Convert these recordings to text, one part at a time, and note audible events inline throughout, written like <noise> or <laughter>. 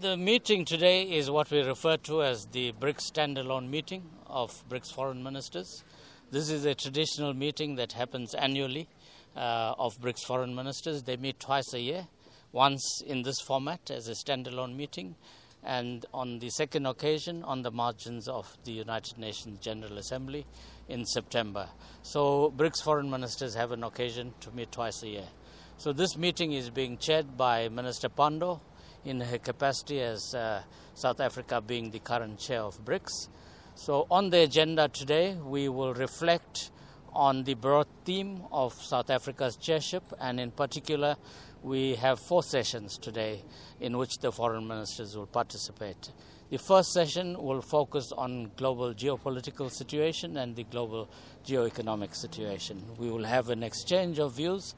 The meeting today is what we refer to as the BRICS standalone meeting of BRICS foreign ministers. This is a traditional meeting that happens annually uh, of BRICS foreign ministers. They meet twice a year, once in this format as a standalone meeting, and on the second occasion on the margins of the United Nations General Assembly in September. So, BRICS foreign ministers have an occasion to meet twice a year. So, this meeting is being chaired by Minister Pandor in her capacity as uh, South Africa being the current chair of BRICS. So, on the agenda today, we will reflect on the broad theme of South Africa's chairship, and in particular, we have four sessions today in which the foreign ministers will participate. The first session will focus on global geopolitical situation and the global geoeconomic situation. We will have an exchange of views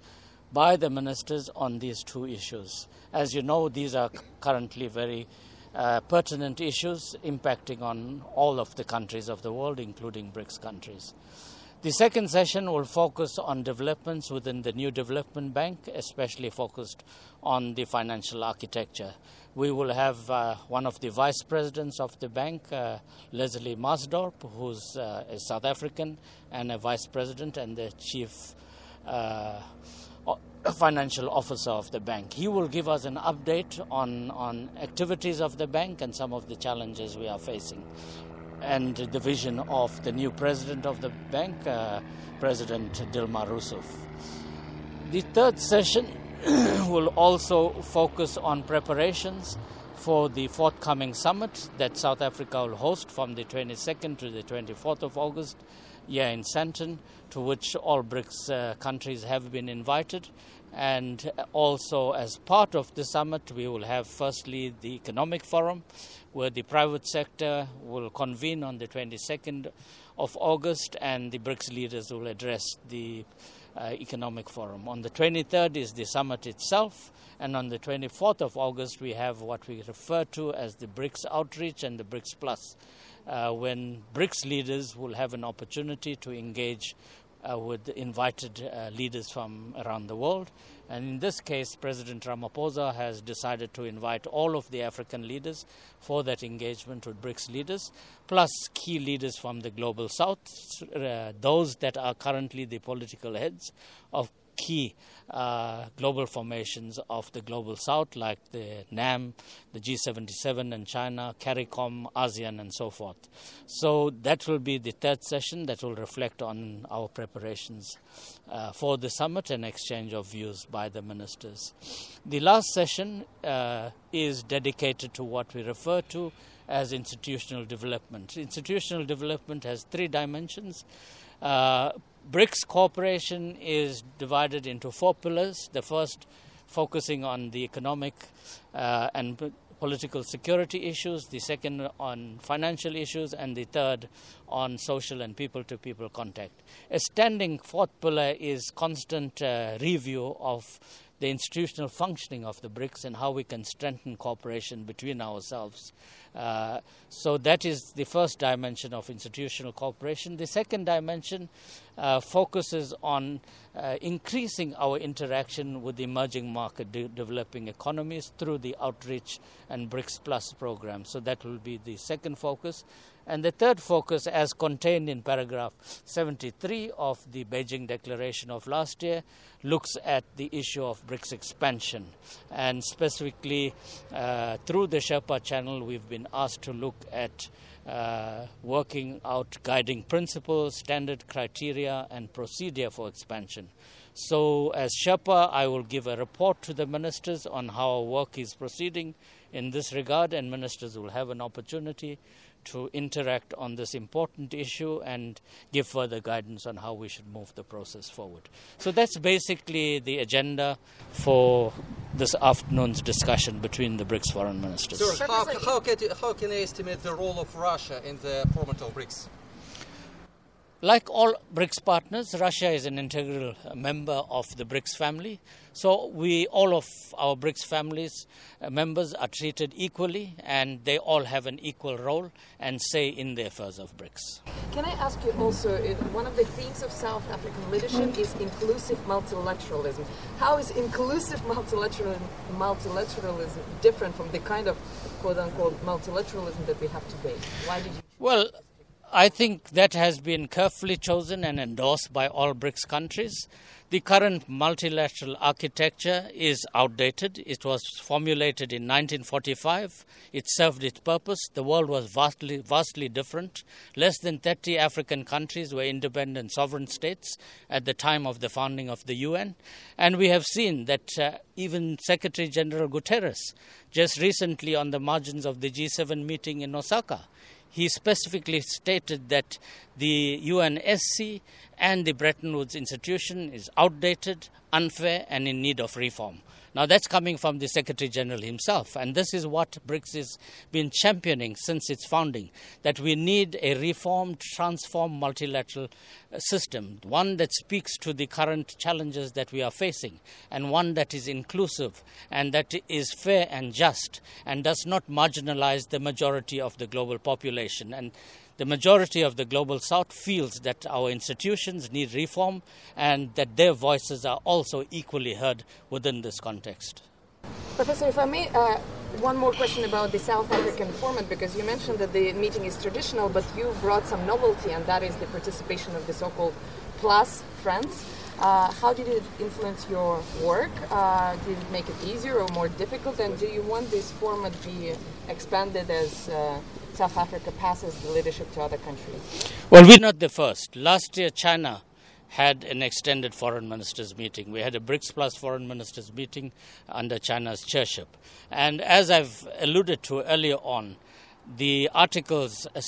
by the ministers on these two issues. As you know, these are currently very uh, pertinent issues impacting on all of the countries of the world, including BRICS countries. The second session will focus on developments within the new development bank, especially focused on the financial architecture. We will have uh, one of the vice presidents of the bank, uh, Leslie Maasdorp, who's uh, a South African and a vice president and the chief uh, financial officer of the bank. He will give us an update on, on activities of the bank and some of the challenges we are facing. And the vision of the new president of the bank, uh, President Dilma Rousseff. The third session <clears throat> will also focus on preparations for the forthcoming summit that South Africa will host from the 22nd to the 24th of August here in Sandton, to which all BRICS uh, countries have been invited. And also, as part of the summit, we will have firstly the economic forum, where the private sector will convene on the 22nd of August, and the BRICS leaders will address the uh, economic forum. On the 23rd is the summit itself, and on the 24th of August, we have what we refer to as the BRICS outreach and the BRICS Plus, uh, when BRICS leaders will have an opportunity to engage uh, with invited uh, leaders from around the world. And in this case, President Ramaphosa has decided to invite all of the African leaders for that engagement with BRICS leaders, plus key leaders from the global south, uh, those that are currently the political heads of key uh, global formations of the global south, like the NAM, the G77 and China, CARICOM, ASEAN, and so forth. So that will be the third session that will reflect on our preparations uh, for the summit and exchange of views by the ministers. The last session uh, is dedicated to what we refer to as institutional development. Institutional development has three dimensions. Uh, BRICS cooperation is divided into four pillars. The first focusing on the economic uh, and political security issues, the second on financial issues, and the third on social and people to people contact. A standing fourth pillar is constant uh, review of the institutional functioning of the BRICS and how we can strengthen cooperation between ourselves. Uh, so that is the first dimension of institutional cooperation. The second dimension uh, focuses on uh, increasing our interaction with emerging market de- developing economies through the outreach and BRICS Plus program. So that will be the second focus. And the third focus, as contained in paragraph 73 of the Beijing Declaration of last year, looks at the issue of BRICS expansion. And specifically, uh, through the Sherpa channel, we've been asked to look at uh, working out guiding principles, standard criteria, and procedure for expansion. So, as Sherpa, I will give a report to the ministers on how our work is proceeding in this regard, and ministers will have an opportunity to interact on this important issue and give further guidance on how we should move the process forward. So that's basically the agenda for this afternoon's discussion between the BRICS foreign ministers. Sir, how, how, can, how can I estimate the role of Russia in the format of BRICS? Like all BRICS partners, Russia is an integral member of the BRICS family. So we, all of our BRICS families uh, members are treated equally, and they all have an equal role and say in the affairs of BRICS. Can I ask you also? One of the themes of South African leadership is inclusive multilateralism. How is inclusive multilateralism, multilateralism different from the kind of quote unquote multilateralism that we have today? Why did you? Well, I think that has been carefully chosen and endorsed by all BRICS countries. The current multilateral architecture is outdated. It was formulated in 1945. It served its purpose. The world was vastly, vastly different. Less than 30 African countries were independent sovereign states at the time of the founding of the UN. And we have seen that uh, even Secretary General Guterres, just recently on the margins of the G7 meeting in Osaka, he specifically stated that the UNSC and the Bretton Woods institution is outdated, unfair, and in need of reform. Now, that's coming from the Secretary General himself, and this is what BRICS has been championing since its founding that we need a reformed, transformed multilateral uh, system, one that speaks to the current challenges that we are facing, and one that is inclusive and that is fair and just and does not marginalize the majority of the global population. And the majority of the global south feels that our institutions need reform and that their voices are also equally heard within this context. Professor, if I may, uh, one more question about the South African format, because you mentioned that the meeting is traditional, but you brought some novelty, and that is the participation of the so called plus friends. Uh, how did it influence your work? Uh, did it make it easier or more difficult? And do you want this format to be expanded as uh, South Africa passes the leadership to other countries? Well, we're not the first. Last year, China had an extended foreign ministers meeting. We had a BRICS plus foreign ministers meeting under China's chairship. And as I've alluded to earlier on, the Articles uh,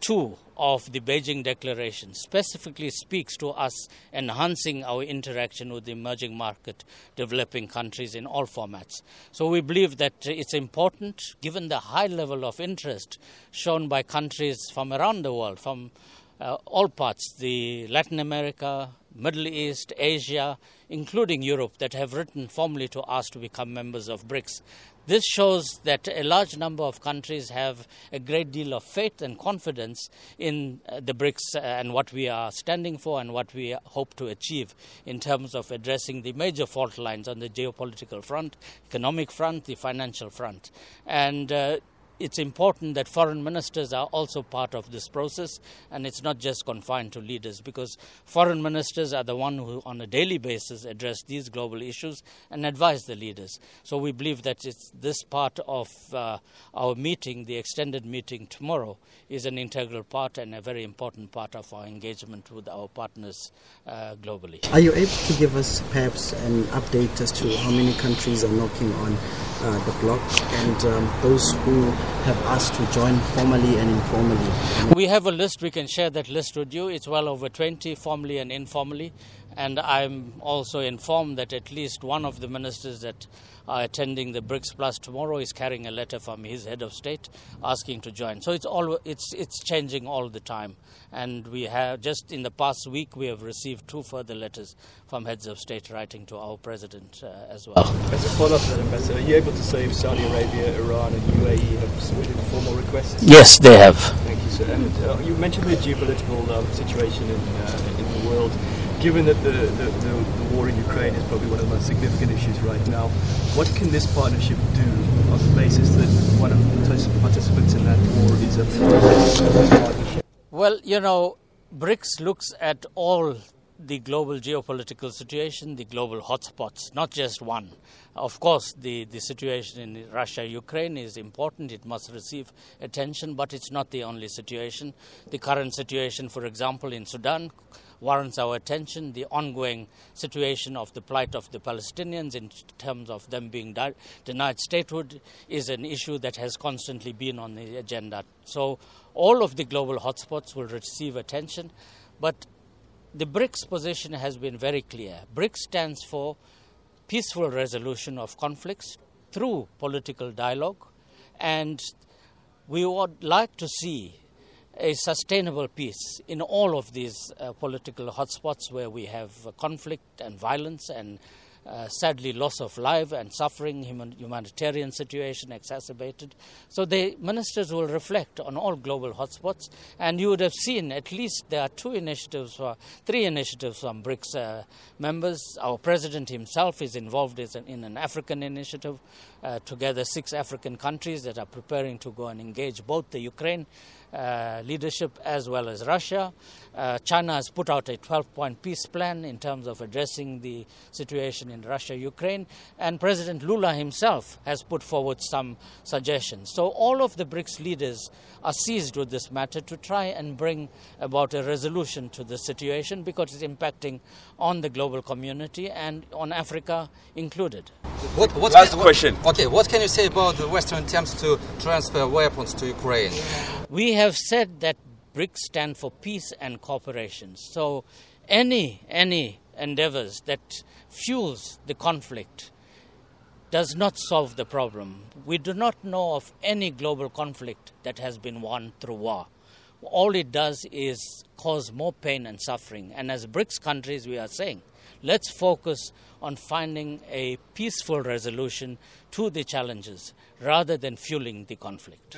72 of the Beijing Declaration specifically speaks to us enhancing our interaction with the emerging market developing countries in all formats. So we believe that it's important, given the high level of interest shown by countries from around the world, from uh, all parts, the Latin America, Middle East, Asia, including Europe, that have written formally to us to become members of BRICS. This shows that a large number of countries have a great deal of faith and confidence in uh, the BRICS uh, and what we are standing for and what we hope to achieve in terms of addressing the major fault lines on the geopolitical front, economic front, the financial front. And uh, it's important that foreign ministers are also part of this process and it's not just confined to leaders because foreign ministers are the one who on a daily basis address these global issues and advise the leaders. So we believe that it's this part of uh, our meeting the extended meeting tomorrow is an integral part and a very important part of our engagement with our partners uh, globally. Are you able to give us perhaps an update as to how many countries are knocking on uh, the block and um, those who have asked to join formally and informally? We have a list, we can share that list with you. It's well over 20, formally and informally. And I'm also informed that at least one of the ministers that are attending the BRICS Plus tomorrow is carrying a letter from his head of state asking to join. So it's all it's it's changing all the time. And we have just in the past week we have received two further letters from heads of state writing to our president uh, as well. As a follow-up to Ambassador, are you able to say if Saudi Arabia, Iran, and UAE have submitted formal requests? Yes, they have. Thank you, sir. And uh, you mentioned the geopolitical um, situation in, uh, in the world given that the, the, the, the, war in Ukraine is probably one of the most significant issues right now, what can this partnership do on the basis that one of the participants in that war is a partnership? Well, you know, BRICS looks at all the global geopolitical situation, the global hotspots, not just one. Of course, the, the situation in Russia Ukraine is important, it must receive attention, but it's not the only situation. The current situation, for example, in Sudan warrants our attention. The ongoing situation of the plight of the Palestinians in terms of them being di- denied statehood is an issue that has constantly been on the agenda. So, all of the global hotspots will receive attention, but the BRICS position has been very clear. BRICS stands for peaceful resolution of conflicts through political dialogue, and we would like to see a sustainable peace in all of these uh, political hotspots where we have conflict and violence and uh, sadly loss of life and suffering, human, humanitarian situation exacerbated. So the ministers will reflect on all global hotspots, and you would have seen at least there are two initiatives, or three initiatives from BRICS uh, members. Our president himself is involved in an African initiative. Uh, together six African countries that are preparing to go and engage both the Ukraine uh, leadership as well as Russia. Uh, China has put out a 12 point peace plan in terms of addressing the situation in Russia Ukraine, and President Lula himself has put forward some suggestions. So, all of the BRICS leaders are seized with this matter to try and bring about a resolution to the situation because it's impacting on the global community and on Africa included. What, what Last can, what- question. Okay, what can you say about the Western attempts to transfer weapons to Ukraine? We have said that BRICS stand for peace and cooperation. So any any endeavors that fuels the conflict does not solve the problem. We do not know of any global conflict that has been won through war. All it does is cause more pain and suffering. And as BRICS countries, we are saying, let's focus on finding a peaceful resolution to the challenges rather than fueling the conflict.